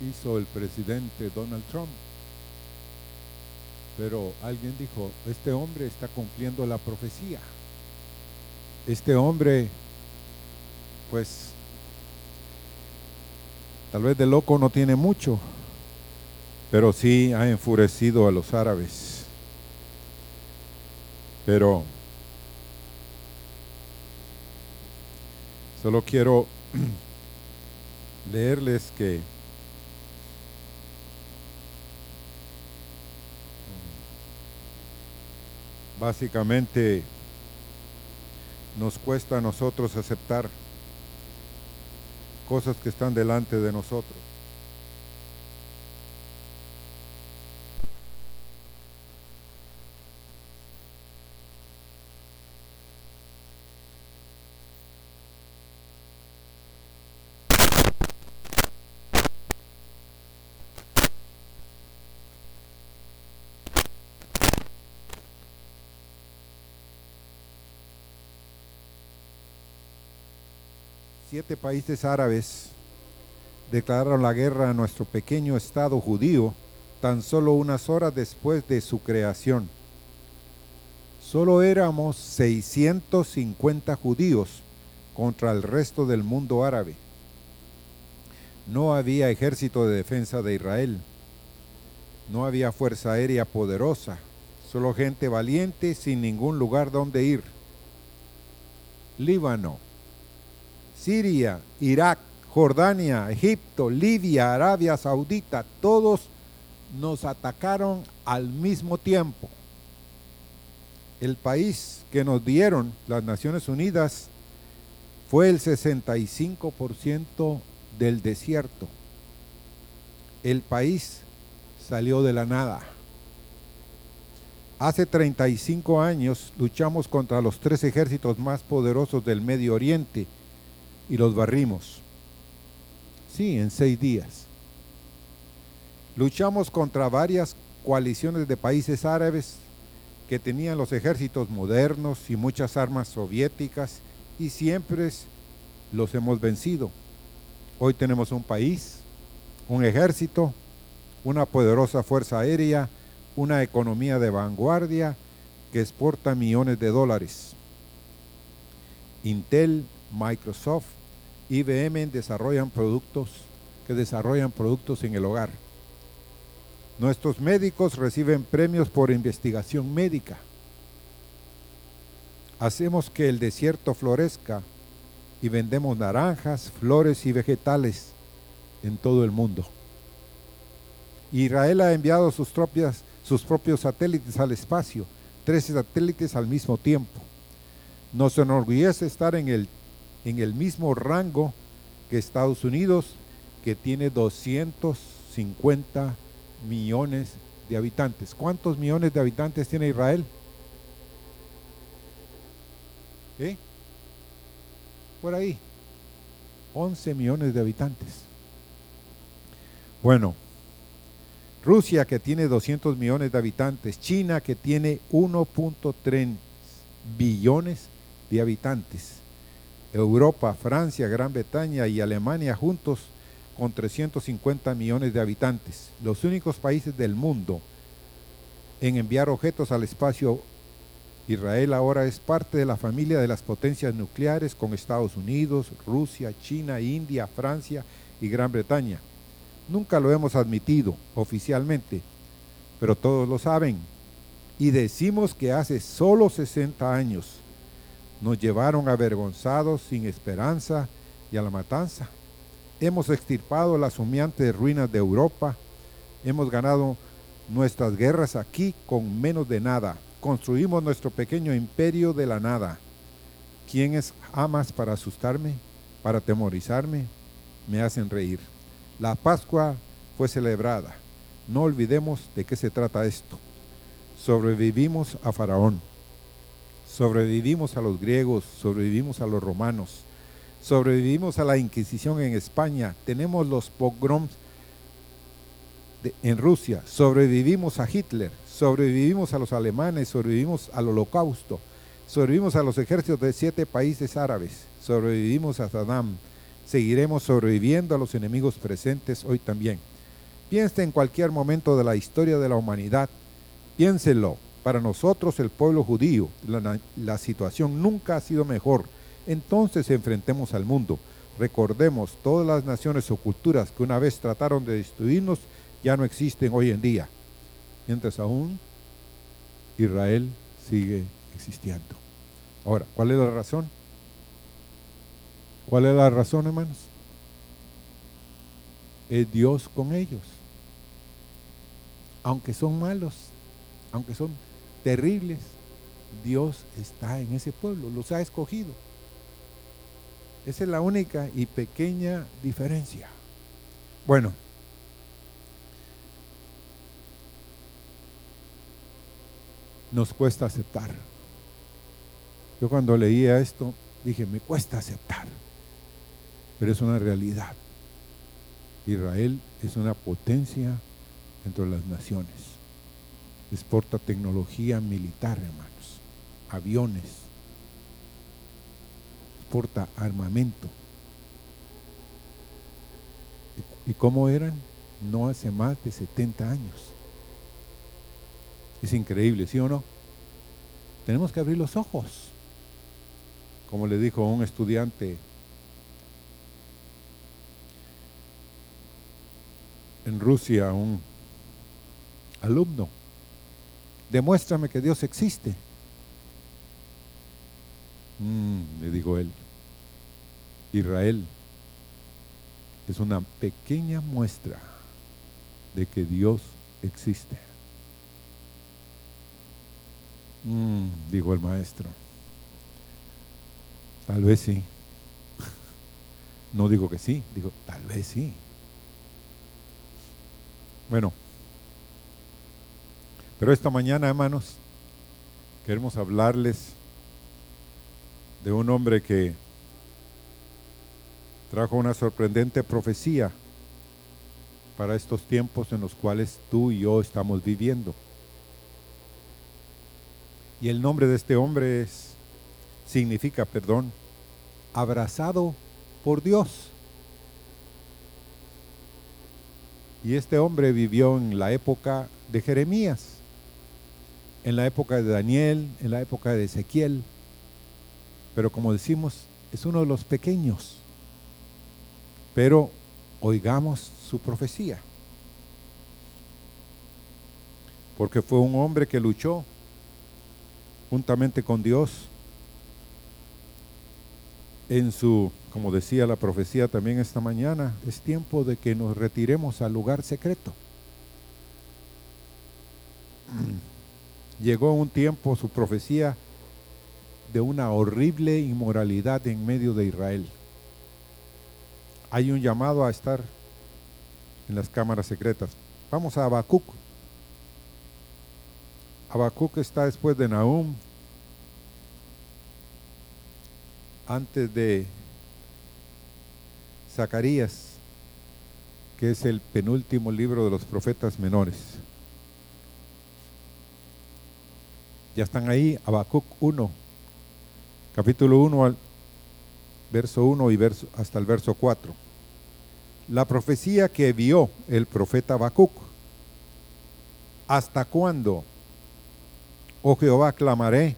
hizo el presidente Donald Trump. Pero alguien dijo, este hombre está cumpliendo la profecía. Este hombre, pues, tal vez de loco no tiene mucho, pero sí ha enfurecido a los árabes. Pero solo quiero leerles que básicamente nos cuesta a nosotros aceptar cosas que están delante de nosotros. Siete países árabes declararon la guerra a nuestro pequeño Estado judío tan solo unas horas después de su creación. Solo éramos 650 judíos contra el resto del mundo árabe. No había ejército de defensa de Israel. No había fuerza aérea poderosa. Solo gente valiente sin ningún lugar donde ir. Líbano, Siria, Irak, Jordania, Egipto, Libia, Arabia Saudita, todos nos atacaron al mismo tiempo. El país que nos dieron las Naciones Unidas fue el 65% del desierto. El país salió de la nada. Hace 35 años luchamos contra los tres ejércitos más poderosos del Medio Oriente y los barrimos. Sí, en seis días. Luchamos contra varias coaliciones de países árabes que tenían los ejércitos modernos y muchas armas soviéticas y siempre los hemos vencido. Hoy tenemos un país, un ejército, una poderosa fuerza aérea, una economía de vanguardia que exporta millones de dólares. Intel, Microsoft, IBM desarrollan productos que desarrollan productos en el hogar. Nuestros médicos reciben premios por investigación médica. Hacemos que el desierto florezca y vendemos naranjas, flores y vegetales en todo el mundo. Israel ha enviado sus, propias, sus propios satélites al espacio, 13 satélites al mismo tiempo. Nos enorgullece estar en el en el mismo rango que Estados Unidos, que tiene 250 millones de habitantes. ¿Cuántos millones de habitantes tiene Israel? ¿Eh? Por ahí. 11 millones de habitantes. Bueno, Rusia que tiene 200 millones de habitantes, China que tiene 1.3 billones de habitantes, Europa, Francia, Gran Bretaña y Alemania juntos con 350 millones de habitantes, los únicos países del mundo en enviar objetos al espacio. Israel ahora es parte de la familia de las potencias nucleares con Estados Unidos, Rusia, China, India, Francia y Gran Bretaña. Nunca lo hemos admitido oficialmente, pero todos lo saben. Y decimos que hace solo 60 años nos llevaron avergonzados, sin esperanza y a la matanza. Hemos extirpado las humeantes ruinas de Europa. Hemos ganado nuestras guerras aquí con menos de nada. Construimos nuestro pequeño imperio de la nada. ¿Quién es amas para asustarme, para atemorizarme? Me hacen reír. La Pascua fue celebrada. No olvidemos de qué se trata esto. Sobrevivimos a Faraón sobrevivimos a los griegos, sobrevivimos a los romanos, sobrevivimos a la Inquisición en España, tenemos los pogroms en Rusia, sobrevivimos a Hitler, sobrevivimos a los alemanes, sobrevivimos al holocausto, sobrevivimos a los ejércitos de siete países árabes, sobrevivimos a Saddam seguiremos sobreviviendo a los enemigos presentes hoy también. Piense en cualquier momento de la historia de la humanidad, piénselo. Para nosotros, el pueblo judío, la, situación nunca ha sido mejor. Entonces enfrentemos al mundo. Recordemos, todas las naciones o culturas que una vez trataron de destruirnos ya no existen hoy en día. Mientras aún Israel sigue existiendo. Ahora, ¿cuál es la razón? ¿Cuál es la razón, hermanos? Es Dios con ellos. Aunque son malos, aunque son terribles, Dios está en ese pueblo, los ha escogido. Esa es la única y pequeña diferencia. Bueno, nos cuesta aceptar. Yo cuando leía esto dije, me cuesta aceptar, pero es una realidad. Israel es una potencia entre las naciones. Exporta tecnología militar, hermanos, aviones, porta armamento. ¿Y cómo eran? No hace más de 70 años. Es increíble, ¿sí o no? Tenemos que abrir los ojos. Como le dijo un estudiante en Rusia, un alumno, demuéstrame que Dios existe. Mm, le dijo él, Israel es una pequeña muestra de que Dios existe. Mm, dijo el maestro. Tal vez sí. No digo que sí, digo, tal vez sí. Bueno, pero esta mañana, hermanos, queremos hablarles de un hombre que trajo una sorprendente profecía para estos tiempos en los cuales tú y yo estamos viviendo. Y el nombre de este hombre significa, perdón, abrazado por Dios. Y este hombre vivió en la época de Jeremías, en la época de Daniel, en la época de Ezequiel pero como decimos, es uno de los pequeños. Pero oigamos su profecía. Porque fue un hombre que luchó juntamente con Dios en su, como decía la profecía también esta mañana, es tiempo de que nos retiremos al lugar secreto. Llegó un tiempo, su profecía, de una horrible inmoralidad en medio de Israel. Hay un llamado a estar en las cámaras secretas. Vamos a Habacuc. Habacuc está después de Nahum, antes de Zacarías, que es el penúltimo libro de los profetas menores. Ya están ahí, Habacuc 1, capítulo 1 al verso 1 y verso, hasta el verso 4. La profecía que vio el profeta Habacuc. ¿Hasta cuándo, oh Jehová, clamaré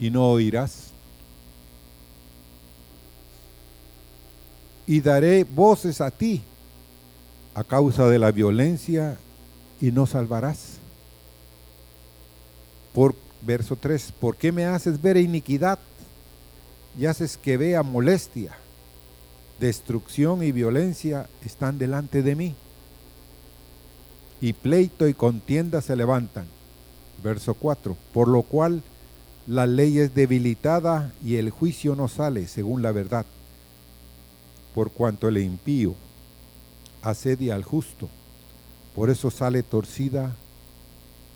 y no oirás? Y daré voces a ti a causa de la violencia y no salvarás. Por Verso 3, ¿por qué me haces ver iniquidad y haces que vea molestia? Destrucción y violencia están delante de mí. Y pleito y contienda se levantan. Verso 4, por lo cual la ley es debilitada y el juicio no sale según la verdad. Por cuanto el impío asedia al justo, por eso sale torcida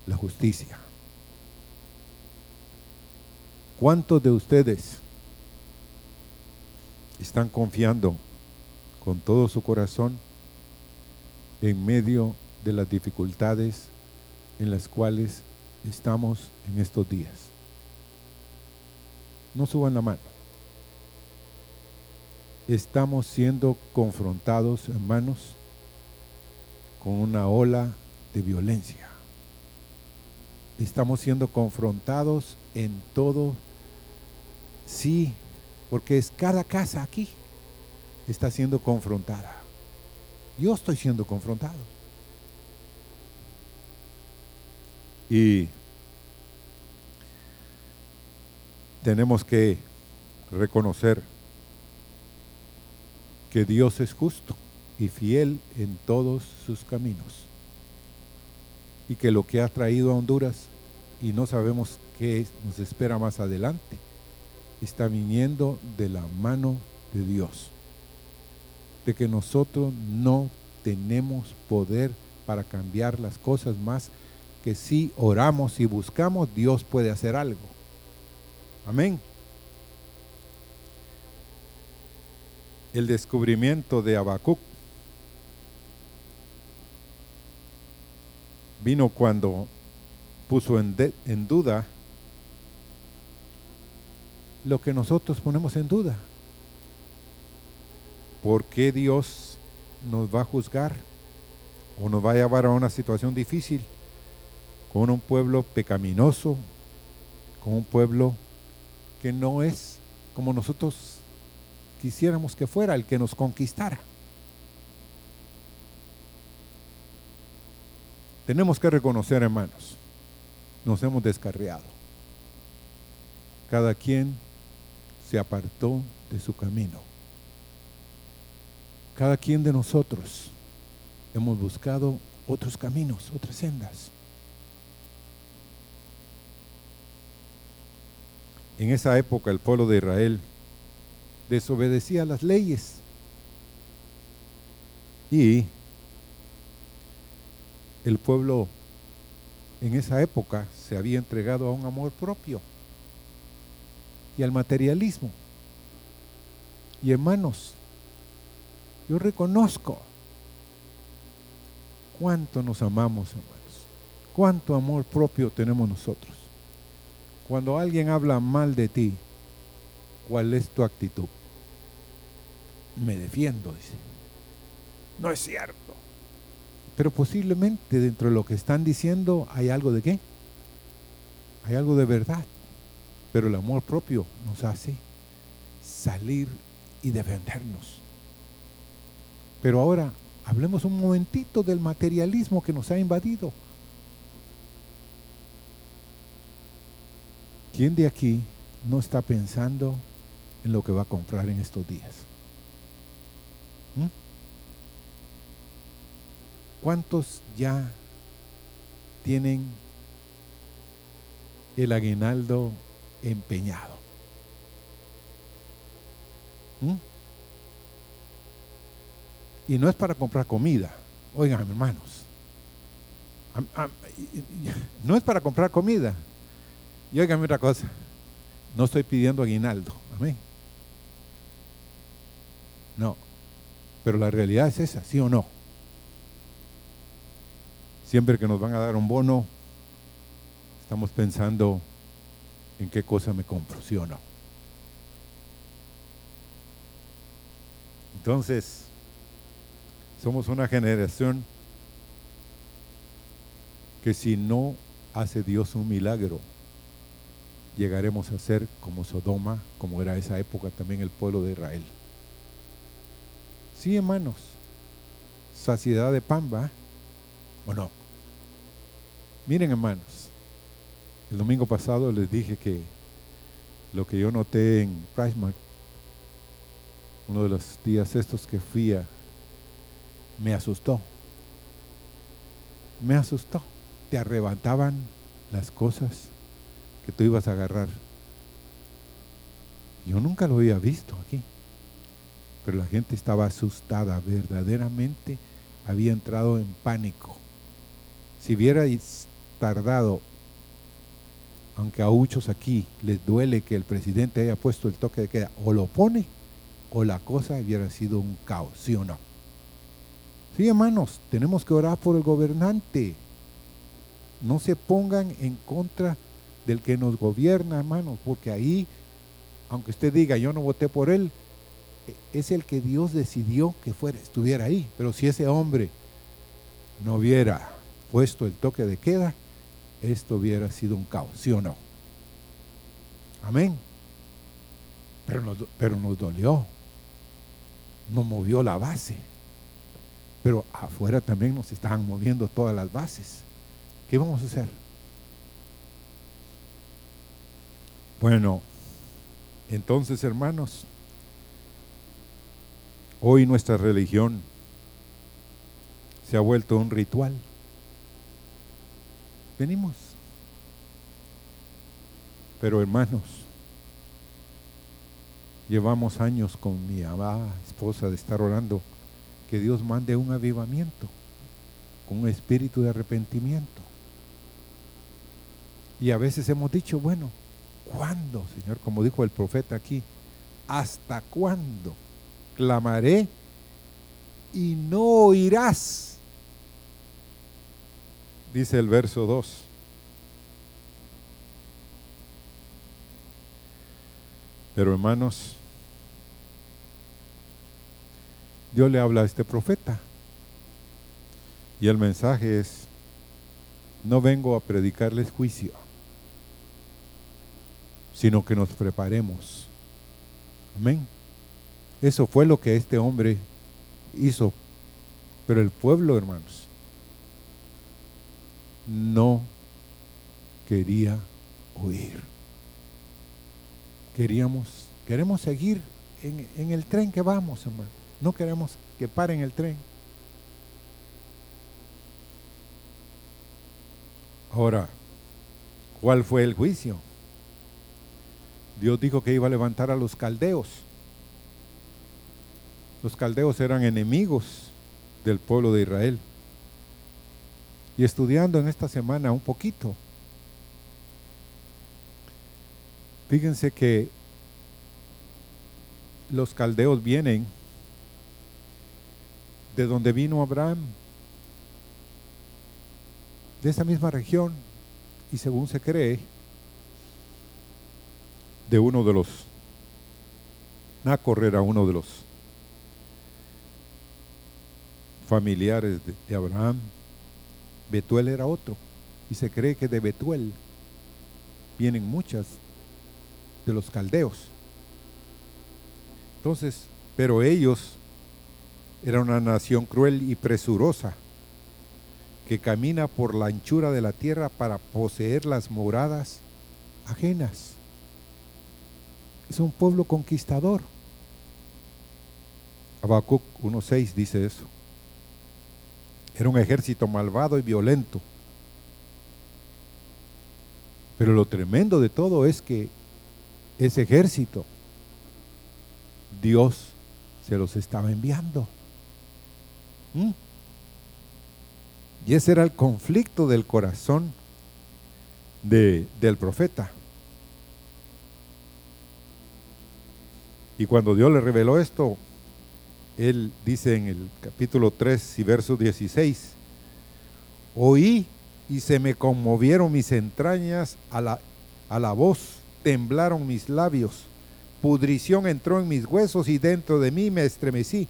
la justicia. ¿Cuántos de ustedes están confiando con todo su corazón en medio de las dificultades en las cuales estamos en estos días? No suban la mano. estamos siendo confrontados, hermanos, con una ola de violencia. Estamos siendo confrontados en todo, sí, porque es cada casa aquí está siendo confrontada. Yo estoy siendo confrontado. Y tenemos que reconocer que Dios es justo y fiel en todos sus caminos. Y que lo que ha traído a Honduras, y no sabemos qué nos espera más adelante, está viniendo de la mano de Dios. De que nosotros no tenemos poder para cambiar las cosas más que si oramos y buscamos, Dios puede hacer algo. Amén. El descubrimiento de Habacuc vino cuando puso en, en duda lo que nosotros ponemos en duda. ¿Por qué Dios nos va a juzgar o nos va a llevar a una situación difícil con un pueblo pecaminoso, con un pueblo que no es como nosotros quisiéramos que fuera, el que nos conquistara. Tenemos que reconocer, hermanos, nos hemos descarriado. Cada quien se apartó de su camino. Cada quien de nosotros hemos buscado otros caminos, otras sendas. En esa época el pueblo de Israel desobedecía las leyes y el pueblo en esa época se había entregado a un amor propio y al materialismo. Y hermanos, yo reconozco cuánto nos amamos, hermanos, cuánto amor propio tenemos nosotros. Cuando alguien habla mal de ti, ¿cuál es tu actitud? Me defiendo, dice. No es cierto. Pero posiblemente dentro de lo que están diciendo hay algo de qué? Hay algo de verdad. Pero el amor propio nos hace salir y defendernos. Pero ahora hablemos un momentito del materialismo que nos ha invadido. ¿Quién de aquí no está pensando en lo que va a comprar en estos días? ¿Mm? ¿Cuántos ya tienen el aguinaldo empeñado? ¿Mm? Y no es para comprar comida. Oigan, hermanos. No es para comprar comida. Y oigan otra cosa. No estoy pidiendo aguinaldo. Amén. No. Pero la realidad es esa, ¿sí o no? Siempre que nos van a dar un bono, estamos pensando en qué cosa me compro, ¿sí o no? Entonces, somos una generación que si no hace Dios un milagro, llegaremos a ser como Sodoma, como era esa época también el pueblo de Israel. Sí, hermanos, saciedad de pan, ¿va? ¿O no? Miren, hermanos, el domingo pasado les dije que lo que yo noté en Pricemark, uno de los días estos que fui a, me asustó. Me asustó. Te arrebataban las cosas que tú ibas a agarrar. Yo nunca lo había visto aquí, pero la gente estaba asustada, verdaderamente había entrado en pánico. Si hubiera tardado, aunque a muchos aquí les duele que el presidente haya puesto el toque de queda, o lo pone, o la cosa hubiera sido un caos, ¿sí o no? Sí, hermanos, tenemos que orar por el gobernante. No se pongan en contra del que nos gobierna, hermanos, porque ahí, aunque usted diga, yo no voté por él, es el que Dios decidió que fuera, estuviera ahí. Pero si ese hombre no hubiera puesto el toque de queda, esto hubiera sido un caos, ¿sí o no? Amén. Pero nos, pero nos dolió, nos movió la base. Pero afuera también nos estaban moviendo todas las bases. ¿Qué vamos a hacer? Bueno, entonces hermanos, hoy nuestra religión se ha vuelto un ritual. Venimos. Pero hermanos, llevamos años con mi amada esposa de estar orando que Dios mande un avivamiento con un espíritu de arrepentimiento. Y a veces hemos dicho, bueno, ¿cuándo, Señor? Como dijo el profeta aquí, ¿hasta cuándo clamaré y no oirás? Dice el verso 2. Pero hermanos, Dios le habla a este profeta. Y el mensaje es, no vengo a predicarles juicio, sino que nos preparemos. Amén. Eso fue lo que este hombre hizo. Pero el pueblo, hermanos, no quería oír. Queríamos, queremos seguir en, en el tren que vamos, hermano. No queremos que paren el tren. Ahora, ¿cuál fue el juicio? Dios dijo que iba a levantar a los caldeos. Los caldeos eran enemigos del pueblo de Israel. Y estudiando en esta semana un poquito, fíjense que los caldeos vienen de donde vino Abraham, de esa misma región, y según se cree, de uno de los, Nacor era uno de los familiares de, Abraham, Betuel era otro, y se cree que de Betuel vienen muchas de los caldeos. Entonces, pero ellos era una nación cruel y presurosa que camina por la anchura de la tierra para poseer las moradas ajenas. Es un pueblo conquistador. Habacuc 1.6 dice eso. Era un ejército malvado y violento. Pero lo tremendo de todo es que ese ejército, Dios se los estaba enviando. ¿Mm? Y ese era el conflicto del corazón de, del profeta. Y cuando Dios le reveló esto, él dice en el capítulo 3 y verso 16, oí y se me conmovieron mis entrañas a la, a la voz, temblaron mis labios, pudrición entró en mis huesos y dentro de mí me estremecí.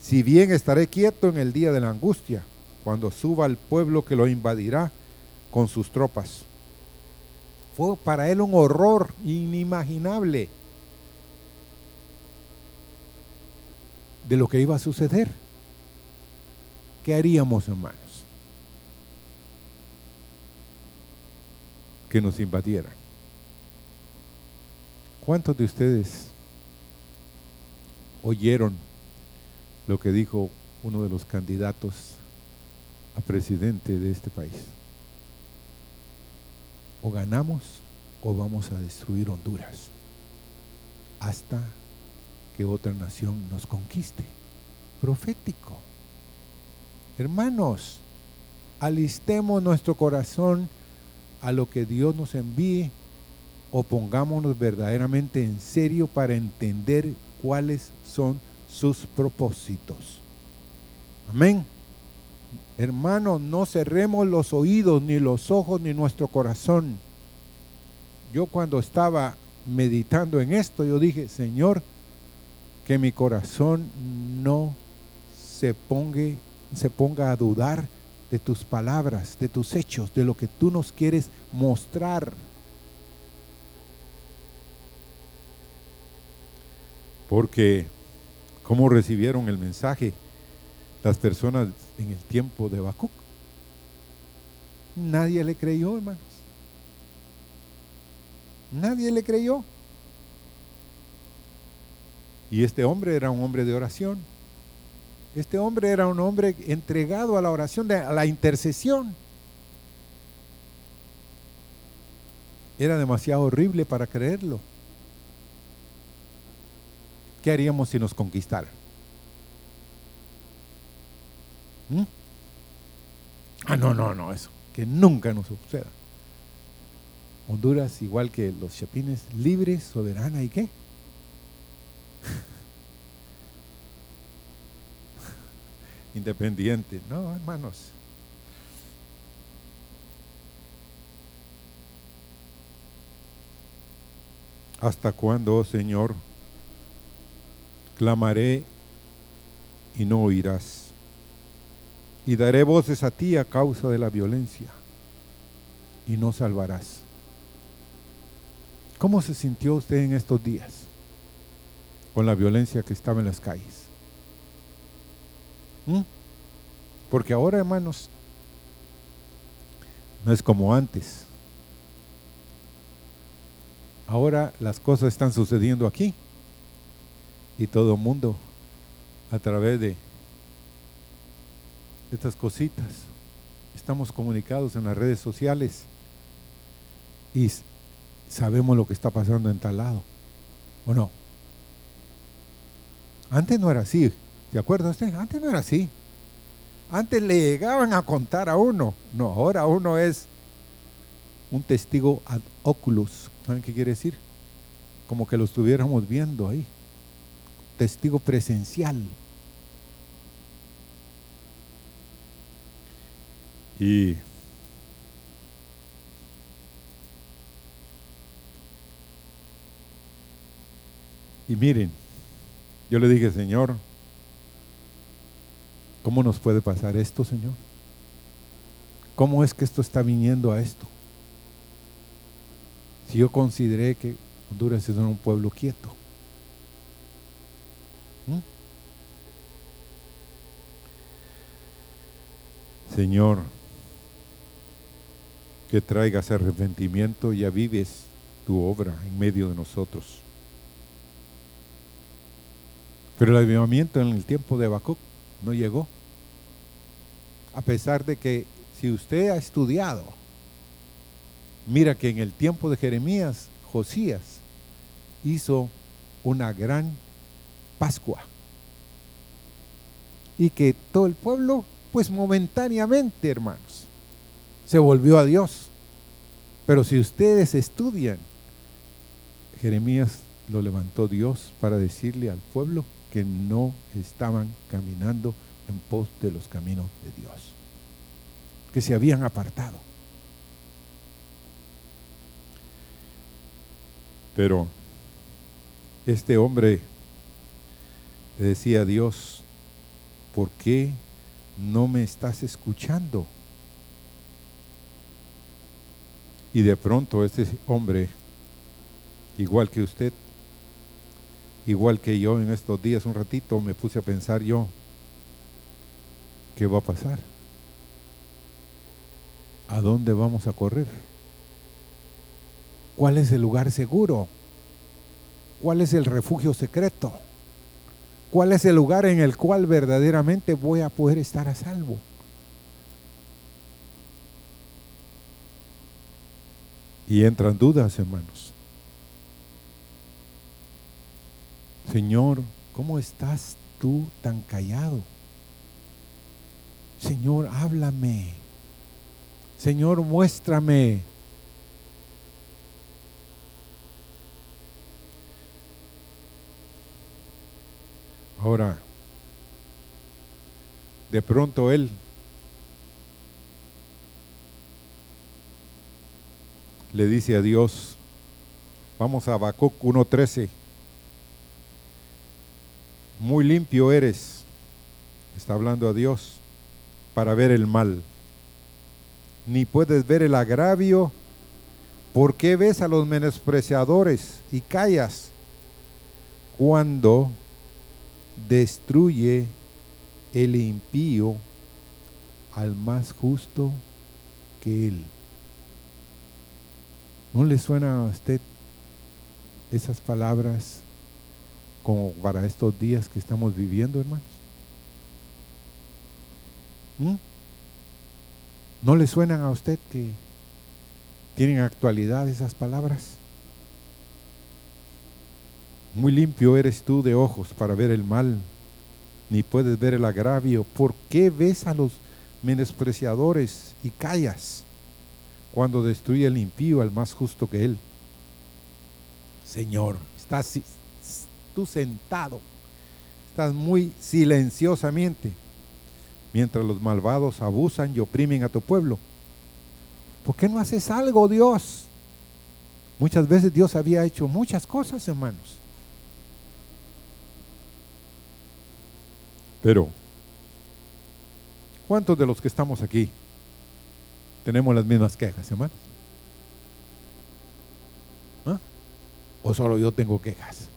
Si bien estaré quieto en el día de la angustia, cuando suba el pueblo que lo invadirá con sus tropas. Fue para él un horror inimaginable de lo que iba a suceder. ¿Qué haríamos, hermanos? Que nos invadieran. ¿Cuántos de ustedes oyeron lo que dijo uno de los candidatos a presidente de este país. O ganamos o vamos a destruir Honduras hasta que otra nación nos conquiste. Profético. Hermanos, alistemos nuestro corazón a lo que Dios nos envíe o pongámonos verdaderamente en serio para entender cuáles son sus propósitos. Amén. Hermanos, no cerremos los oídos, ni los ojos, ni nuestro corazón. Yo cuando estaba meditando en esto, yo dije, Señor, que mi corazón no se ponga, se ponga a dudar de tus palabras, de tus hechos, de lo que tú nos quieres mostrar. Porque, ¿cómo recibieron el mensaje las personas en el tiempo de Habacuc? Nadie le creyó, hermanos. Nadie le creyó. Y este hombre era un hombre de oración. Este hombre era un hombre entregado a la oración, a la intercesión. Era demasiado horrible para creerlo. ¿Qué haríamos si nos conquistaran? ¿Mm? Ah, no, no, no, eso. Que nunca nos suceda. Honduras, igual que los chapines, libre, soberana y qué? Independiente. No, hermanos. ¿Hasta cuándo, oh Señor, clamaré y no oirás? Y daré voces a ti a causa de la violencia y no salvarás. ¿Cómo se sintió usted en estos días con la violencia que estaba en las calles? ¿Mm? Porque ahora, hermanos, no es como antes. Ahora las cosas están sucediendo aquí y todo el mundo a través de estas cositas estamos comunicados en las redes sociales y sabemos lo que está pasando en tal lado. ¿O no? Antes no era así. ¿De acuerdo usted? Antes no era así. Antes le llegaban a contar a uno. No, ahora uno es un testigo ad oculus. ¿Saben qué quiere decir? Como que lo estuviéramos viendo ahí. Testigo presencial. Y Y miren, yo le dije, Señor, ¿cómo nos puede pasar esto, Señor? ¿Cómo es que esto está viniendo a esto? Si yo consideré que Honduras es un pueblo quieto. ¿Mm? Señor, que traigas arrepentimiento y avives tu obra en medio de nosotros. Pero el avivamiento en el tiempo de Habacuc no llegó. A pesar de que si usted ha estudiado, mira que en el tiempo de Jeremías, Josías hizo una gran Pascua. Y que todo el pueblo, pues momentáneamente, hermanos, se volvió a Dios. Pero si ustedes estudian, Jeremías lo levantó Dios para decirle al pueblo que no estaban caminando en pos de los caminos de Dios, que se habían apartado. Pero este hombre le decía a Dios, ¿por qué no me estás escuchando? Y de pronto este hombre, igual que usted, igual que yo en estos días un ratito me puse a pensar yo, ¿qué va a pasar? ¿A dónde vamos a correr? ¿Cuál es el lugar seguro? ¿Cuál es el refugio secreto? ¿Cuál es el lugar en el cual verdaderamente voy a poder estar a salvo? Y entran dudas, hermanos. Señor, ¿cómo estás tú tan callado? Señor, háblame. Señor, muéstrame. Ahora, de pronto Él le dice a Dios, Vamos a Habacuc 1.13. Muy limpio eres, está hablando a Dios, para ver el mal. Ni puedes ver el agravio. ¿Por qué ves a los menospreciadores y callas cuando destruye el impío al más justo que él? ¿No le suena a usted esas palabras como para estos días que estamos viviendo, hermanos? ¿Mm? ¿No le suenan a usted que tienen actualidad esas palabras? Muy limpio eres tú de ojos para ver el mal, ni puedes ver el agravio. ¿Por qué ves a los menospreciadores y callas cuando destruye el impío al más justo que él? Señor, estás tú sentado, estás muy silenciosamente, mientras los malvados abusan y oprimen a tu pueblo. ¿Por qué no haces algo, Dios? Muchas veces Dios había hecho muchas cosas, hermanos. Pero, ¿cuántos de los que estamos aquí tenemos las mismas quejas, hermanos? ¿O solo yo tengo quejas?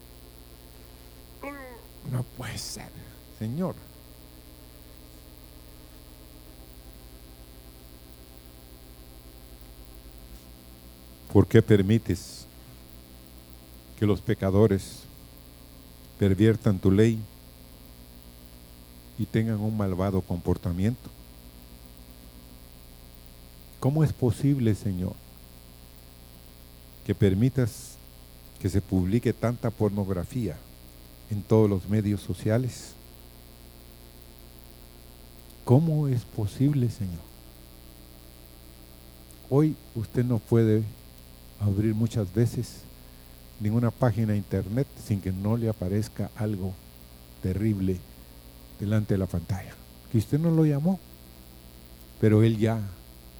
No puede ser, Señor. ¿Por qué permites que los pecadores perviertan tu ley y tengan un malvado comportamiento? ¿Cómo es posible, Señor, que permitas que se publique tanta pornografía en todos los medios sociales. ¿Cómo es posible, Señor? Hoy usted no puede abrir muchas veces ninguna página de internet sin que no le aparezca algo terrible delante de la pantalla. Que usted no lo llamó, pero él ya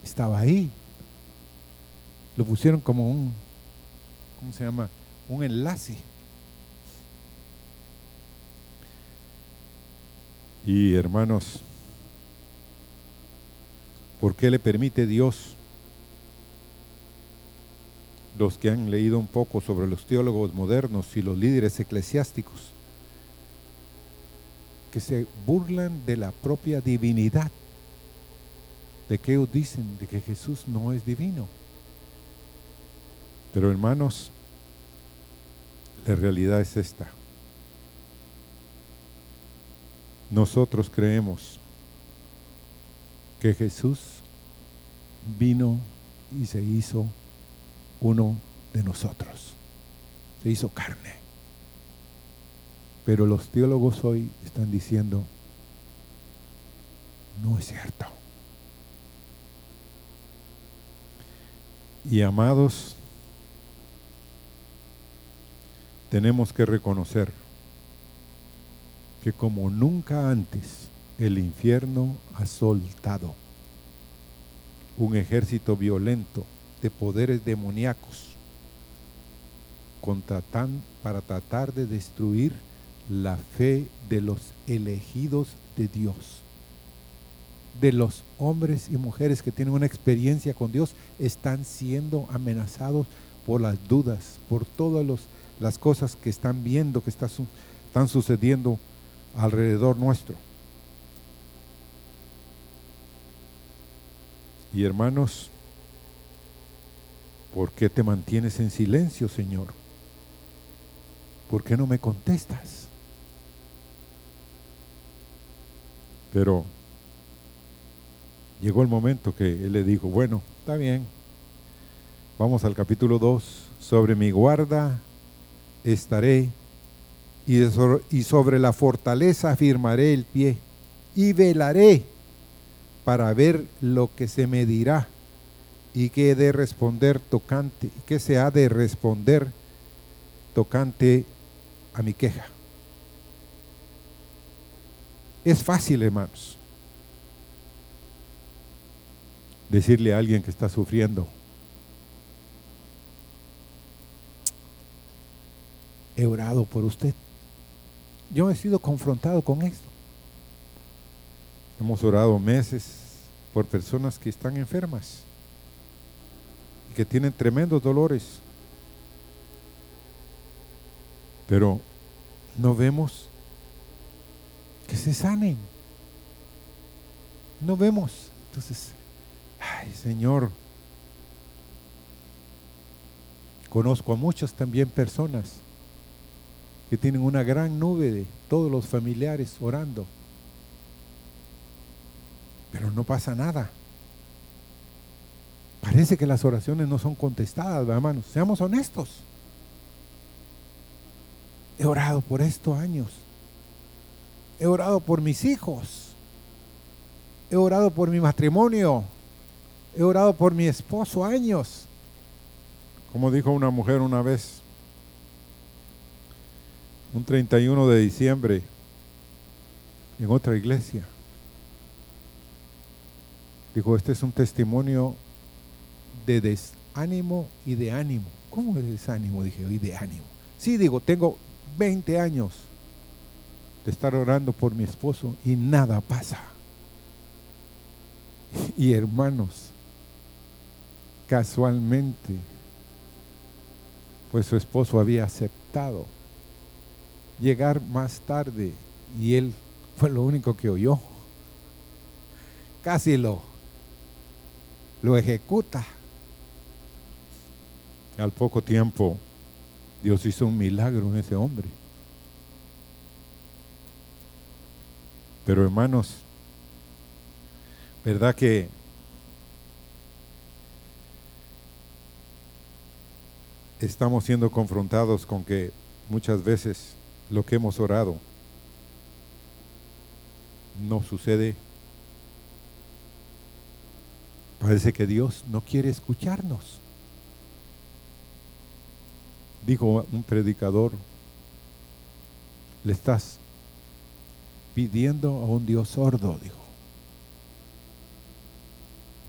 estaba ahí. Lo pusieron como un, ¿cómo se llama? un enlace. Y hermanos, ¿por qué le permite Dios, los que han leído un poco sobre los teólogos modernos y los líderes eclesiásticos, que se burlan de la propia divinidad? De que ellos dicen de que Jesús no es divino. Pero hermanos, la realidad es esta. Nosotros creemos que Jesús vino y se hizo uno de nosotros. Se hizo carne. Pero los teólogos hoy están diciendo, no es cierto. Y amados, tenemos que reconocer que como nunca antes el infierno ha soltado. Un ejército violento de poderes demoníacos para tratar de destruir la fe de los elegidos de Dios, de los hombres y mujeres que tienen una experiencia con Dios, están siendo amenazados por las dudas, por todos los las cosas que están viendo, que están sucediendo alrededor nuestro. Y hermanos, ¿por qué te mantienes en silencio, Señor? ¿Por qué no me contestas? Pero llegó el momento que él le dijo, bueno, está bien, vamos al capítulo 2, sobre mi guarda estaré y sobre la fortaleza afirmaré el pie y velaré para ver lo que se me dirá y que he de responder tocante, que se ha de responder tocante a mi queja. Es fácil, hermanos, decirle a alguien que está sufriendo, he orado por usted. Yo he sido confrontado con esto. Hemos orado meses por personas que están enfermas y que tienen tremendos dolores. Pero no vemos que se sanen. No vemos. Entonces, ay Señor, conozco a muchas también personas que tienen una gran nube de todos los familiares orando. Pero no pasa nada. Parece que las oraciones no son contestadas, hermanos. Seamos honestos. He orado por estos años. He orado por mis hijos. He orado por mi matrimonio. He orado por mi esposo años. Como dijo una mujer una vez, un 31 de diciembre, en otra iglesia. Dijo, este es un testimonio de desánimo y de ánimo. ¿Cómo de desánimo? Dije, y de ánimo. Sí, digo, tengo 20 años de estar orando por mi esposo y nada pasa. Y hermanos, casualmente, pues su esposo había aceptado llegar más tarde y él fue lo único que oyó. Casi lo, lo ejecuta. Al poco tiempo Dios hizo un milagro en ese hombre. Pero hermanos, ¿verdad que estamos siendo confrontados con que muchas veces lo que hemos orado no sucede? Parece que Dios no quiere escucharnos. Dijo un predicador, le estás pidiendo a un Dios sordo, dijo.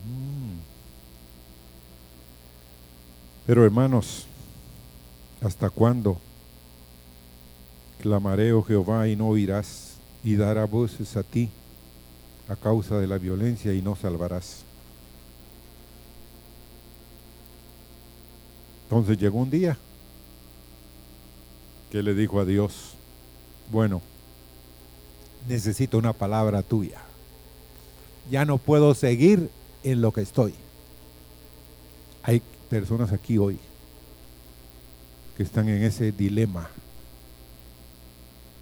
Mm. Pero hermanos, ¿hasta cuándo clamaré, oh Jehová, y no oirás, y dará voces a ti a causa de la violencia y no salvarás? Entonces llegó un día que le dijo a Dios, bueno, necesito una palabra tuya. Ya no puedo seguir en lo que estoy. Hay personas aquí hoy que están en ese dilema.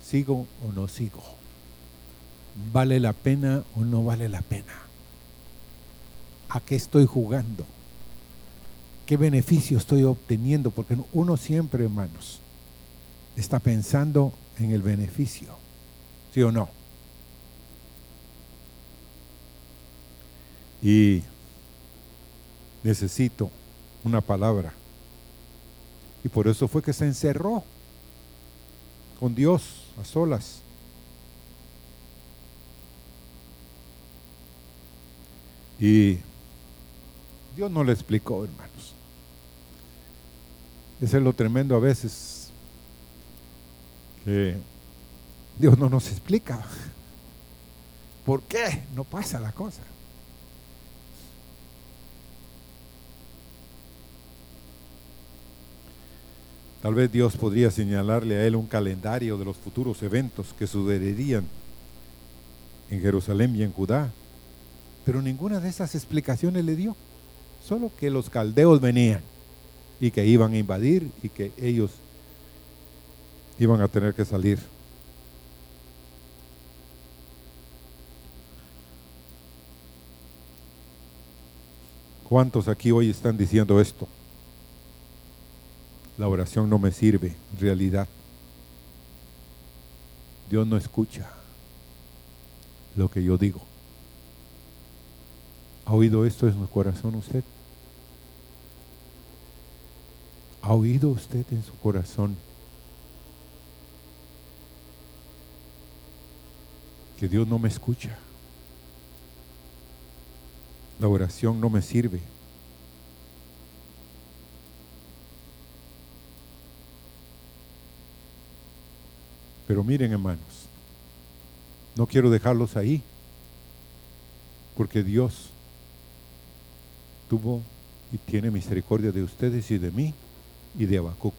¿Sigo o no sigo? ¿Vale la pena o no vale la pena? ¿A qué estoy jugando? ¿Qué beneficio estoy obteniendo? Porque uno siempre, hermanos, está pensando en el beneficio, ¿sí o no? Y necesito una palabra. Y por eso fue que se encerró con Dios a solas. Y Dios no le explicó, hermanos. Ese es lo tremendo a veces Dios no nos explica. ¿Por qué no pasa la cosa? Tal vez Dios podría señalarle a él un calendario de los futuros eventos que sucederían en Jerusalén y en Judá. Pero ninguna de esas explicaciones le dio. Solo que los caldeos venían y que iban a invadir y que ellos iban a tener que salir. ¿Cuántos aquí hoy están diciendo esto? La oración no me sirve, realidad. Dios no escucha lo que yo digo. ¿Ha oído esto en su corazón usted? ¿Ha oído usted en su corazón que Dios no me escucha. La oración no me sirve. Pero miren hermanos, no quiero dejarlos ahí, porque Dios tuvo y tiene misericordia de ustedes y de mí y de Habacuc.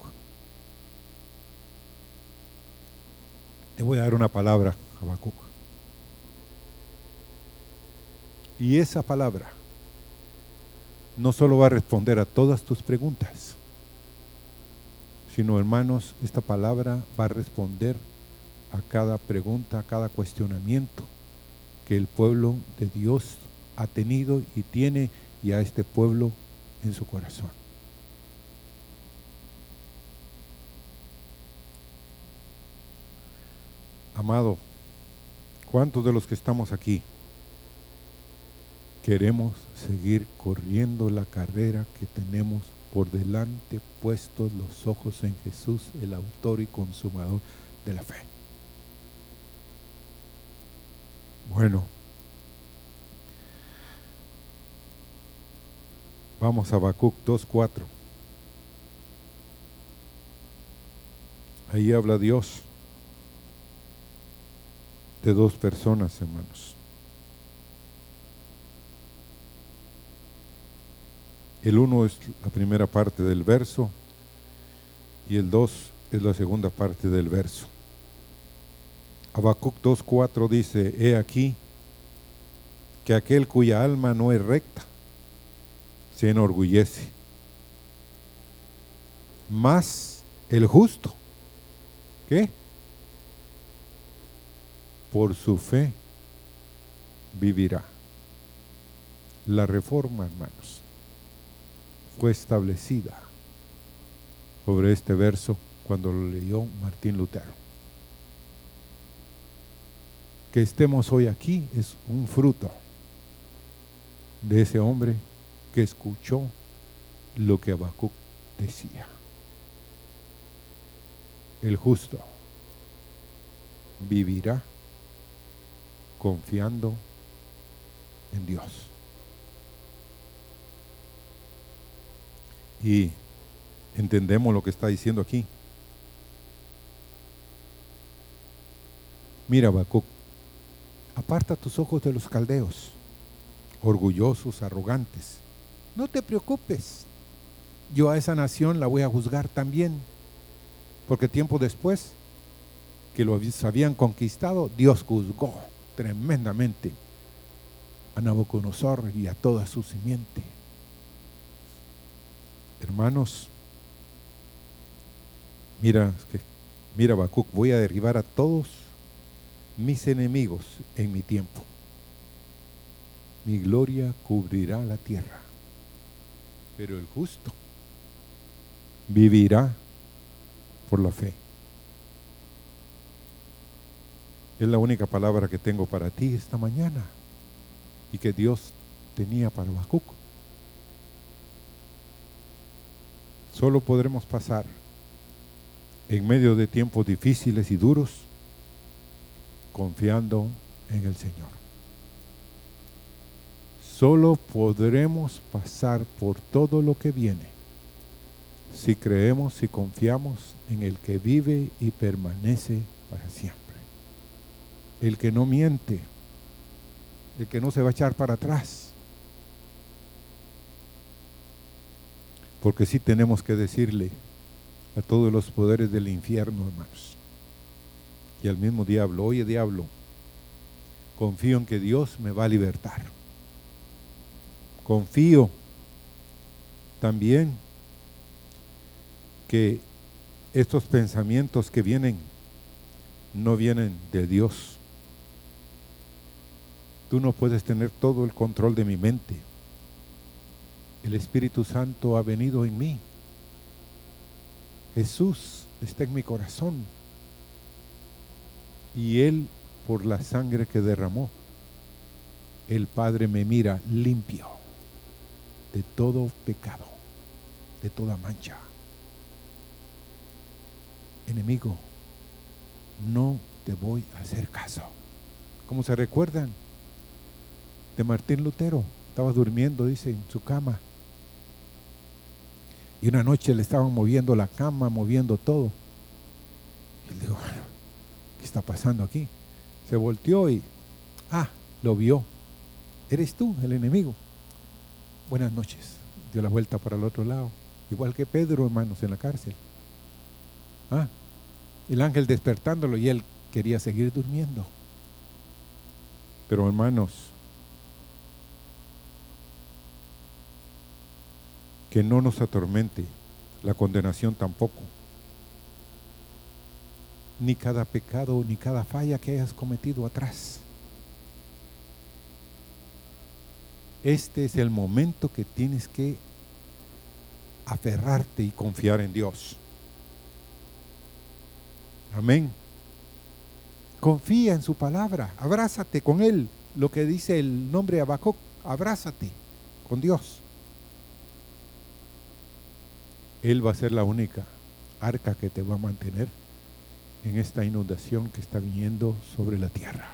Le voy a dar una palabra Habacuc. Y esa palabra no solo va a responder a todas tus preguntas, sino hermanos, esta palabra va a responder a cada pregunta, a cada cuestionamiento que el pueblo de Dios ha tenido y tiene y a este pueblo en su corazón. Amado, ¿cuántos de los que estamos aquí queremos seguir corriendo la carrera que tenemos por delante, puestos los ojos en Jesús, el autor y consumador de la fe? Bueno, vamos a Habacuc 2.4. Ahí habla Dios de dos personas, hermanos. El uno es la primera parte del verso y el dos es la segunda parte del verso. Habacuc 2.4 dice, he aquí que aquel cuya alma no es recta se enorgullece, más el justo, ¿qué? Por su fe vivirá. La reforma, hermanos, fue establecida sobre este verso cuando lo leyó Martín Lutero que estemos hoy aquí es un fruto de ese hombre que escuchó lo que Habacuc decía. El justo vivirá confiando en Dios. Y entendemos lo que está diciendo aquí. Mira, Habacuc, Aparta tus ojos de los caldeos, orgullosos, arrogantes. No te preocupes. Yo a esa nación la voy a juzgar también. Porque tiempo después que lo habían conquistado, Dios juzgó tremendamente a Nabucodonosor y a toda su simiente. Hermanos, mira, mira Bacuc, voy a derribar a todos mis enemigos en mi tiempo. Mi gloria cubrirá la tierra, pero el justo vivirá por la fe. Es la única palabra que tengo para ti esta mañana y que Dios tenía para Habacuc. Solo podremos pasar en medio de tiempos difíciles y duros confiando en el Señor. Solo podremos pasar por todo lo que viene si creemos y confiamos en el que vive y permanece para siempre. El que no miente, el que no se va a echar para atrás. Porque sí tenemos que decirle a todos los poderes del infierno, hermanos, y al mismo diablo, oye diablo, confío en que Dios me va a libertar. Confío también que estos pensamientos que vienen no vienen de Dios. Tú no puedes tener todo el control de mi mente. El Espíritu Santo ha venido en mí. Jesús está en mi corazón y Él, por la sangre que derramó, el Padre me mira limpio de todo pecado, de toda mancha. Enemigo, no te voy a hacer caso. ¿Cómo se recuerdan? De Martín Lutero. Estaba durmiendo, dice, en su cama. Y una noche le estaban moviendo la cama, moviendo todo. Y le digo, ¿qué está pasando aquí? Se volteó y, ah, lo vio. Eres tú, el enemigo. Buenas noches. Dio la vuelta para el otro lado. Igual que Pedro, hermanos, en la cárcel. Ah, el ángel despertándolo y él quería seguir durmiendo. Pero hermanos, que no nos atormente la condenación tampoco. Ni cada pecado, ni cada falla que hayas cometido atrás. Este es el momento que tienes que aferrarte y confiar en Dios. Amén. Confía en su palabra, abrázate con Él. Lo que dice el nombre Abaco, abrázate con Dios. Él va a ser la única arca que te va a mantener en esta inundación que está viniendo sobre la tierra.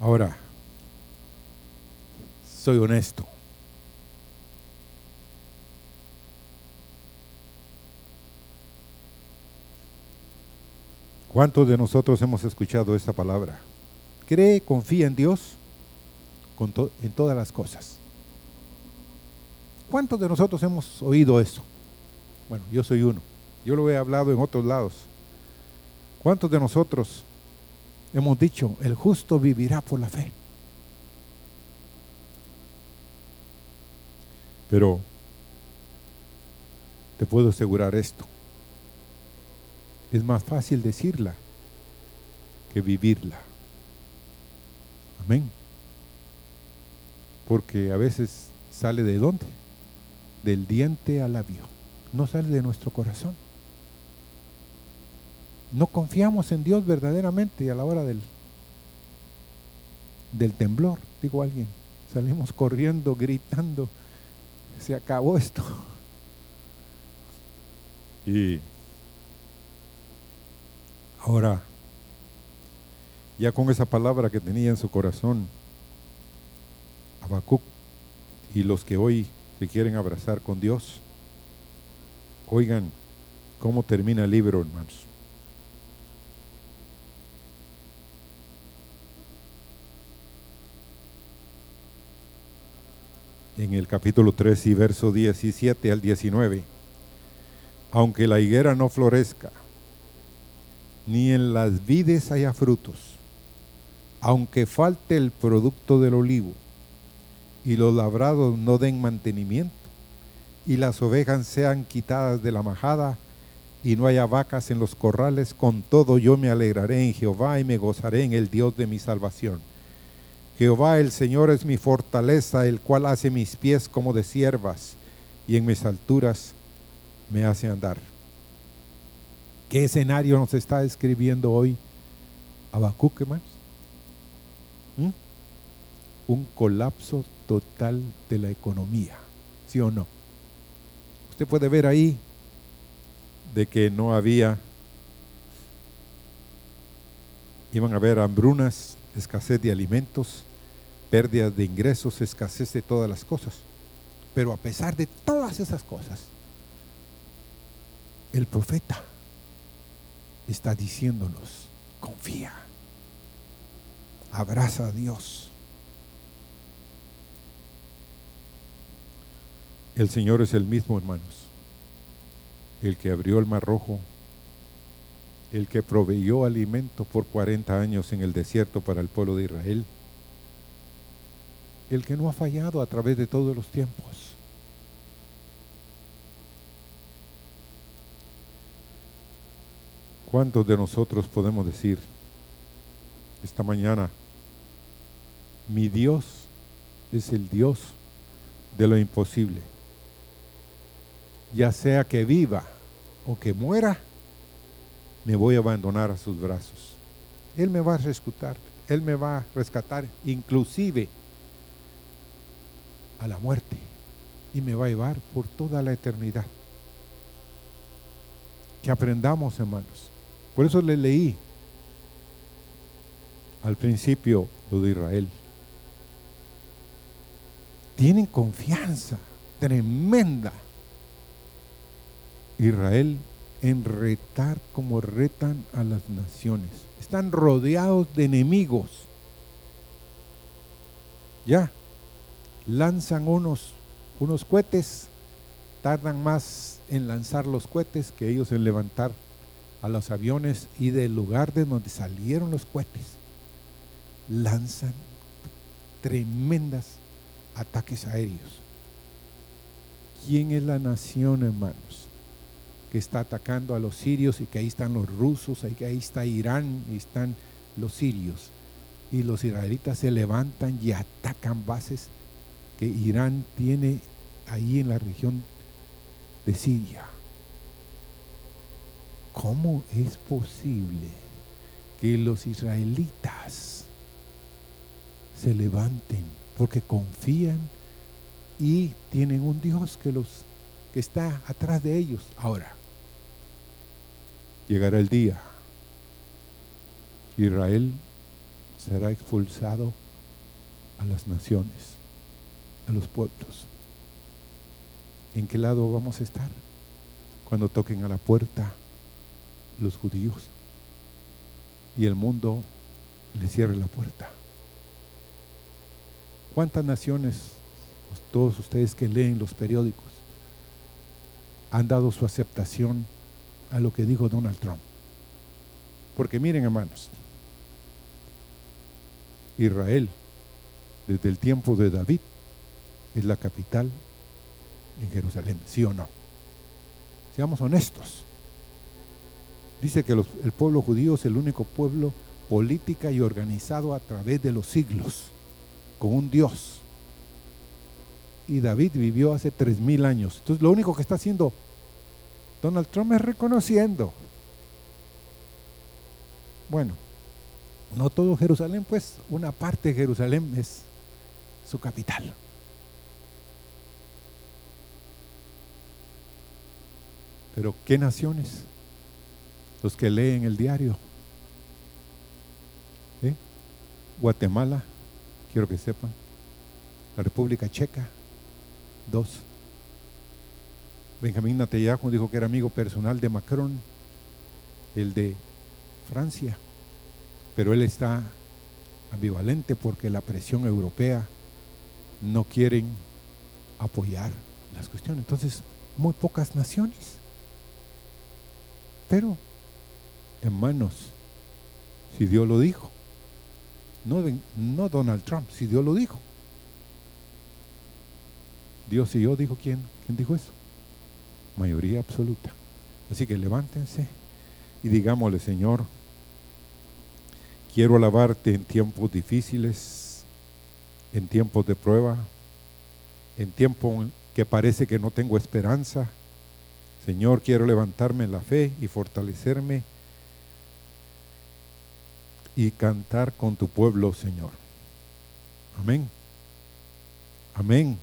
Ahora, soy honesto. ¿Cuántos de nosotros hemos escuchado esta palabra? Cree, confía en Dios en todas las cosas. ¿Cuántos de nosotros hemos oído eso? Bueno, yo soy uno. Yo lo he hablado en otros lados. ¿Cuántos de nosotros hemos dicho, el justo vivirá por la fe? Pero te puedo asegurar esto. Es más fácil decirla que vivirla. Amén. Porque a veces sale de dónde? Del diente al labio. No sale de nuestro corazón. No confiamos en Dios verdaderamente a la hora del, del temblor, digo alguien. Salimos corriendo, gritando, se acabó esto. Y Ahora, ya con esa palabra que tenía en su corazón, Habacuc y los que hoy se quieren abrazar con Dios, oigan cómo termina el libro, hermanos. En el capítulo 3 y verso 17 al 19, aunque la higuera no florezca, ni en las vides haya frutos, aunque falte el producto del olivo, y los labrados no den mantenimiento, y las ovejas sean quitadas de la majada, y no haya vacas en los corrales, con todo yo me alegraré en Jehová y me gozaré en el Dios de mi salvación. Jehová el Señor es mi fortaleza, el cual hace mis pies como de siervas, y en mis alturas me hace andar. ¿Qué escenario nos está describiendo hoy Habacuc? ¿Mm? Un colapso total de la economía, ¿sí o no? Puede ver ahí de que no había, iban a haber hambrunas, escasez de alimentos, pérdidas de ingresos, escasez de todas las cosas. Pero a pesar de todas esas cosas, el profeta está diciéndonos, confía, abraza a Dios. El Señor es el mismo, hermanos, el que abrió el mar rojo, el que proveyó alimento por 40 años en el desierto para el pueblo de Israel, el que no ha fallado a través de todos los tiempos. ¿Cuántos de nosotros podemos decir esta mañana, mi Dios es el Dios de lo imposible? Ya sea que viva o que muera, me voy a abandonar a sus brazos. Él me va a rescatar, Él me va a rescatar inclusive a la muerte y me va a llevar por toda la eternidad. Que aprendamos, hermanos, por eso le leí al principio lo de Israel. Tienen confianza tremenda. Israel en retar como retan a las naciones. Están rodeados de enemigos. Ya, lanzan unos, unos cohetes, tardan más en lanzar los cohetes que ellos en levantar a los aviones y del lugar de donde salieron los cohetes, lanzan tremendas ataques aéreos. ¿Quién es la nación, hermanos, que está atacando a los sirios y que ahí están los rusos, ahí, que ahí está Irán y están los sirios? Y los israelitas se levantan y atacan bases que Irán tiene ahí en la región de Siria. ¿Cómo es posible que los israelitas se levanten porque confían y tienen un Dios que los que está atrás de ellos? Ahora llegará el día. Israel será expulsado a las naciones, a los pueblos. ¿En qué lado vamos a estar? Cuando toquen a la puerta los judíos y el mundo le cierre la puerta. ¿Cuántas naciones, todos ustedes que leen los periódicos, han dado su aceptación a lo que dijo Donald Trump? Porque miren hermanos, Israel, desde el tiempo de David, es la capital en Jerusalén, ¿sí o no? Seamos honestos. Dice que el pueblo judío es el único pueblo política y organizado a través de los siglos, con un Dios. Y David vivió hace tres mil años. Entonces lo único que está haciendo Donald Trump es reconociendo. Bueno, no todo Jerusalén, pues una parte de Jerusalén es su capital. Pero ¿qué naciones? los que leen el diario. ¿Eh? Guatemala, quiero que sepan. La República Checa, dos. Benjamín Netanyahu dijo que era amigo personal de Macron, el de Francia, pero él está ambivalente porque la presión europea no quieren apoyar las cuestiones. Entonces, muy pocas naciones. Pero Hermanos, si Dios lo dijo, no, no Donald Trump, si Dios lo dijo. Dios y yo dijo quién, quién dijo eso. Mayoría absoluta. Así que levántense y digámosle, Señor, quiero alabarte en tiempos difíciles, en tiempos de prueba, en tiempos que parece que no tengo esperanza. Señor, quiero levantarme en la fe y fortalecerme y cantar con tu pueblo, Señor. Amén. Amén.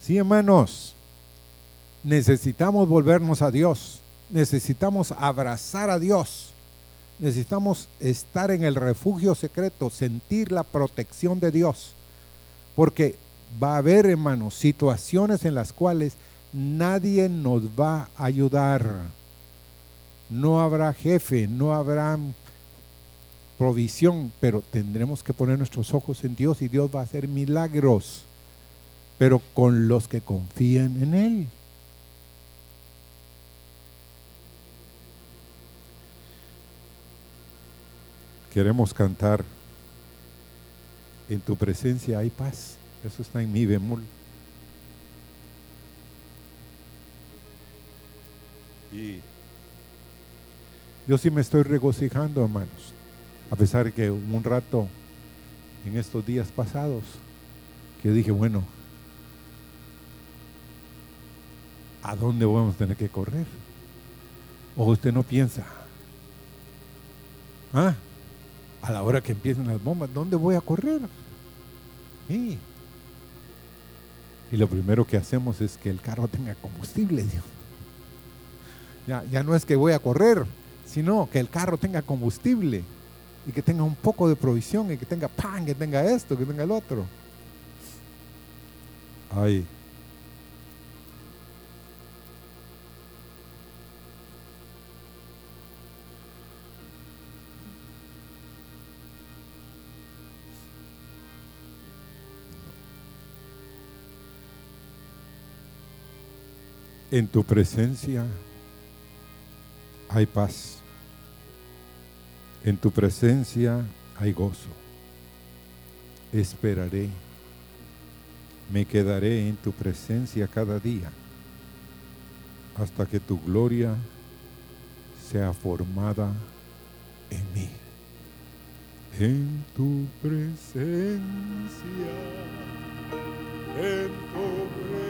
Sí, hermanos, necesitamos volvernos a Dios. Necesitamos abrazar a Dios. Necesitamos estar en el refugio secreto, sentir la protección de Dios. Porque va a haber, hermanos, situaciones en las cuales nadie nos va a ayudar. No habrá jefe, no habrá provisión, pero tendremos que poner nuestros ojos en Dios y Dios va a hacer milagros, pero con los que confían en Él. Queremos cantar, en tu presencia hay paz, eso está en mi bemol. Y yo sí me estoy regocijando, hermanos a pesar que un rato en estos días pasados que dije, bueno, ¿a dónde vamos a tener que correr? ¿O usted no piensa? ¿Ah? A la hora que empiezan las bombas, ¿dónde voy a correr? Y lo primero que hacemos es que el carro tenga combustible. Ya, ya no es que voy a correr, sino que el carro tenga combustible y que tenga un poco de provisión y que tenga pan, que tenga esto, que tenga el otro. Ay. En tu presencia hay paz. En tu presencia hay gozo. Esperaré. Me quedaré en tu presencia cada día hasta que tu gloria sea formada en mí. En tu presencia, en tu presencia.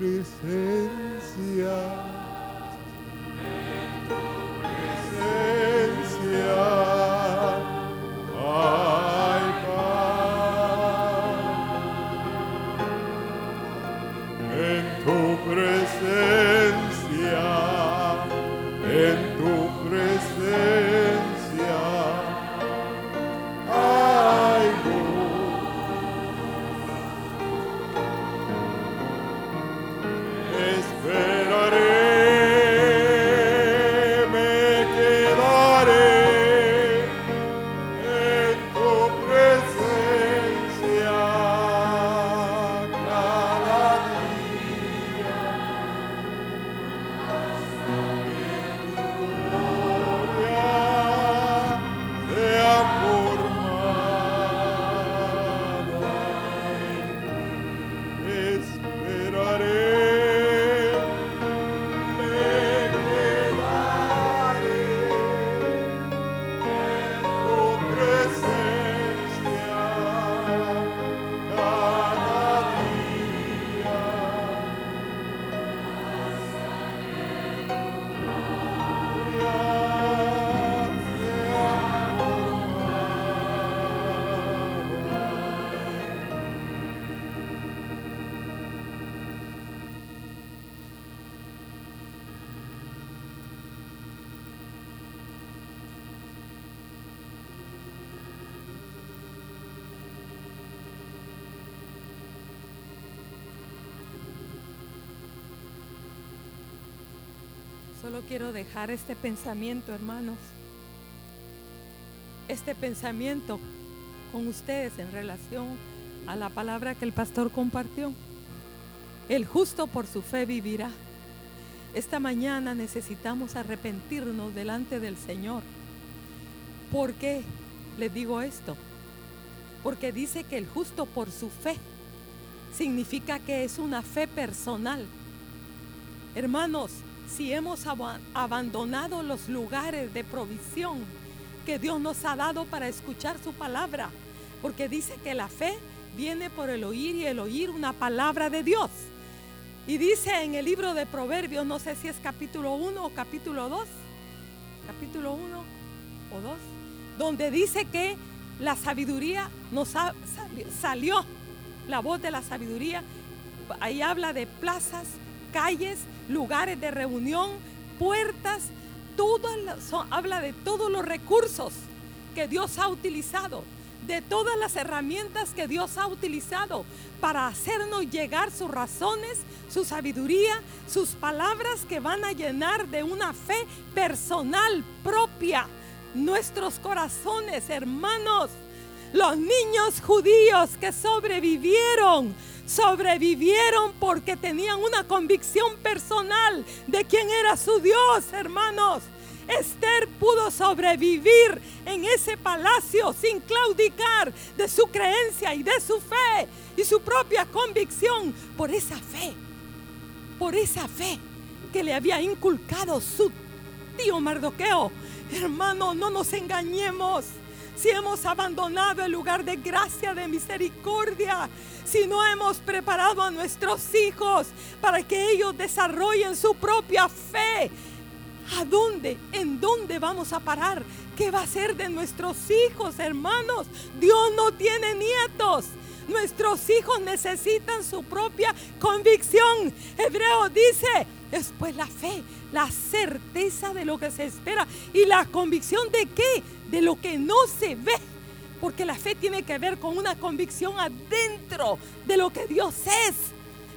Libres. Solo quiero dejar este pensamiento, hermanos. Este pensamiento con ustedes en relación a la palabra que el pastor compartió. El justo por su fe vivirá. Esta mañana necesitamos arrepentirnos delante del Señor. ¿Por qué les digo esto? Porque dice que el justo por su fe significa que es una fe personal. Hermanos, si hemos abandonado los lugares de provisión que Dios nos ha dado para escuchar su palabra, porque dice que la fe viene por el oír y el oír una palabra de Dios. Y dice en el libro de Proverbios, no sé si es capítulo 1 o capítulo 2, capítulo 1 o 2, donde dice que la sabiduría nos salió, la voz de la sabiduría. Ahí habla de plazas, calles, lugares de reunión, puertas, todo, habla de todos los recursos que Dios ha utilizado de todas las herramientas que Dios ha utilizado para hacernos llegar sus razones, su sabiduría, sus palabras que van a llenar de una fe personal propia nuestros corazones, hermanos. Los niños judíos que sobrevivieron, sobrevivieron porque tenían una convicción personal de quién era su Dios, hermanos. Esther pudo sobrevivir en ese palacio sin claudicar de su creencia y de su fe y su propia convicción por esa fe, por esa fe que le había inculcado su tío Mardoqueo. Hermano, no nos engañemos. Si hemos abandonado el lugar de gracia, de misericordia, si no hemos preparado a nuestros hijos para que ellos desarrollen su propia fe, ¿A dónde? ¿En dónde vamos a parar? ¿Qué va a ser de nuestros hijos, hermanos? Dios no tiene nietos. Nuestros hijos necesitan su propia convicción. Hebreo dice, después la fe, la certeza de lo que se espera y la convicción de qué? De lo que no se ve. Porque la fe tiene que ver con una convicción adentro de lo que Dios es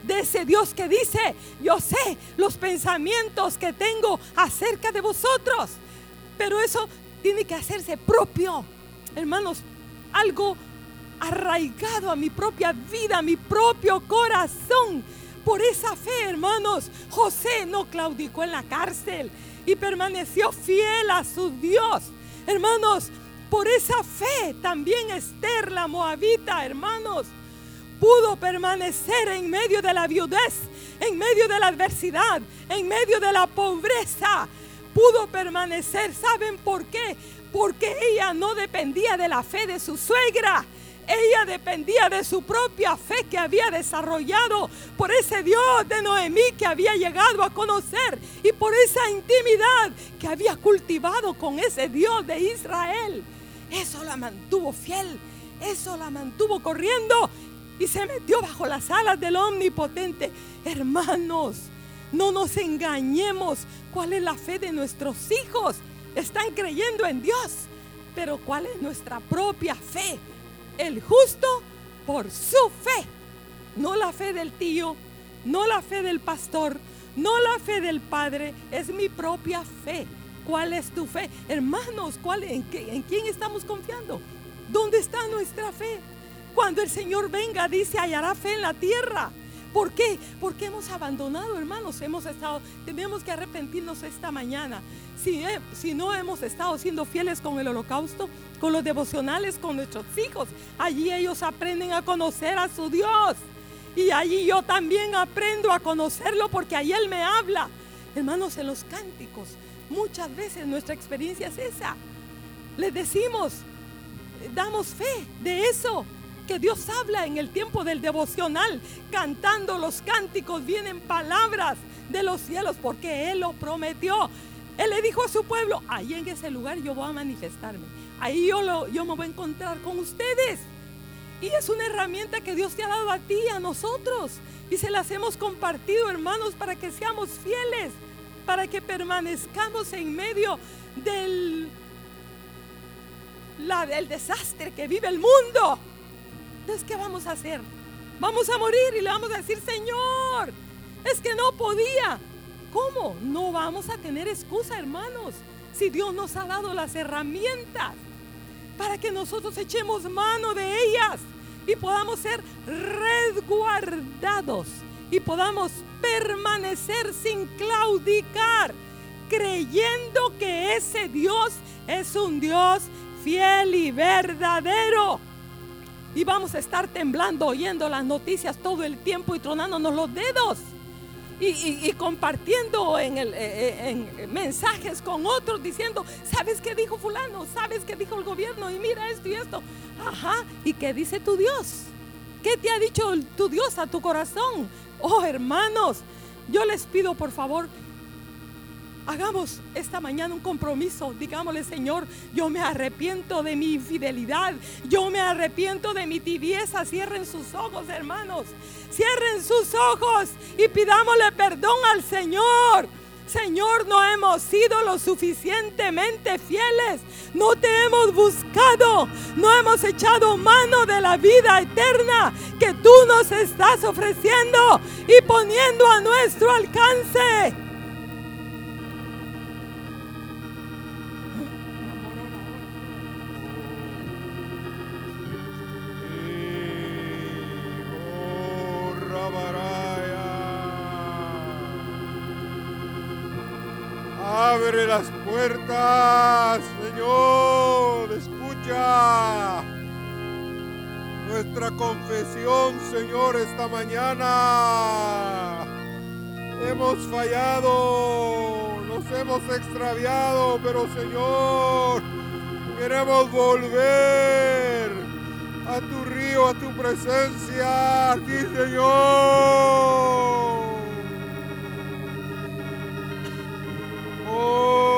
de ese Dios que dice, yo sé los pensamientos que tengo acerca de vosotros. Pero eso tiene que hacerse propio, hermanos, algo arraigado a mi propia vida, a mi propio corazón. Por esa fe, hermanos, José no claudicó en la cárcel y permaneció fiel a su Dios. Hermanos, por esa fe también Esther, la moabita, hermanos, pudo permanecer en medio de la viudez, en medio de la adversidad, en medio de la pobreza. Pudo permanecer. ¿Saben por qué? Porque ella no dependía de la fe de su suegra. Ella dependía de su propia fe que había desarrollado por ese Dios de Noemí que había llegado a conocer y por esa intimidad que había cultivado con ese Dios de Israel. Eso la mantuvo fiel, eso la mantuvo corriendo y se metió bajo las alas del omnipotente. Hermanos, no nos engañemos. ¿Cuál es la fe de nuestros hijos? Están creyendo en Dios. Pero ¿cuál es nuestra propia fe? El justo por su fe. No la fe del tío, no la fe del pastor, no la fe del padre. Es mi propia fe. ¿Cuál es tu fe? Hermanos, ¿cuál, en, ¿en quién estamos confiando? ¿Dónde está nuestra fe? Cuando el Señor venga, dice, hallará fe en la tierra. ¿Por qué? Porque hemos abandonado, hermanos. Hemos estado, tenemos que arrepentirnos esta mañana. Si, no hemos estado siendo fieles con el holocausto, con los devocionales, con nuestros hijos, allí ellos aprenden a conocer a su Dios. Y allí yo también aprendo a conocerlo porque ahí Él me habla. Hermanos, en los cánticos, muchas veces nuestra experiencia es esa. Les decimos, damos fe de eso que Dios habla en el tiempo del devocional, cantando los cánticos, vienen palabras de los cielos, porque Él lo prometió. Él le dijo a su pueblo, ahí en ese lugar yo voy a manifestarme, ahí yo, lo, me voy a encontrar con ustedes. Y es una herramienta que Dios te ha dado a ti, a nosotros. Y se las hemos compartido, hermanos, para que seamos fieles, para que permanezcamos en medio del, la, del desastre que vive el mundo. Entonces, ¿qué vamos a hacer? Vamos a morir y le vamos a decir, Señor, es que no podía. ¿Cómo? No vamos a tener excusa, hermanos, si Dios nos ha dado las herramientas para que nosotros echemos mano de ellas y podamos ser resguardados y podamos permanecer sin claudicar, creyendo que ese Dios es un Dios fiel y verdadero. Y vamos a estar temblando, oyendo las noticias todo el tiempo y tronándonos los dedos. Y, compartiendo en, eh, eh, en mensajes con otros diciendo, ¿sabes qué dijo fulano? ¿Sabes qué dijo el gobierno? Y mira esto y esto. Ajá, ¿y qué dice tu Dios? ¿Qué te ha dicho tu Dios a tu corazón? Oh, hermanos, yo les pido por favor Hagamos esta mañana un compromiso. Digámosle, Señor, yo me arrepiento de mi infidelidad. Yo me arrepiento de mi tibieza. Cierren sus ojos, hermanos. Cierren sus ojos y pidámosle perdón al Señor. Señor, no hemos sido lo suficientemente fieles. No te hemos buscado. No hemos echado mano de la vida eterna que tú nos estás ofreciendo y poniendo a nuestro alcance. Abre las puertas, Señor. Escucha nuestra confesión, Señor, esta mañana. Hemos fallado, nos hemos extraviado, pero Señor, queremos volver a tu río, a tu presencia, aquí, Señor. Siempre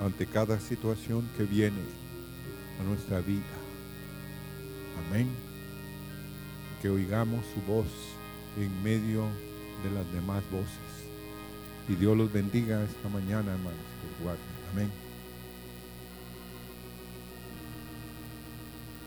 ante cada situación que viene a nuestra vida. Amén. Que oigamos su voz en medio de las demás voces. Y Dios los bendiga esta mañana, hermanos. Amén.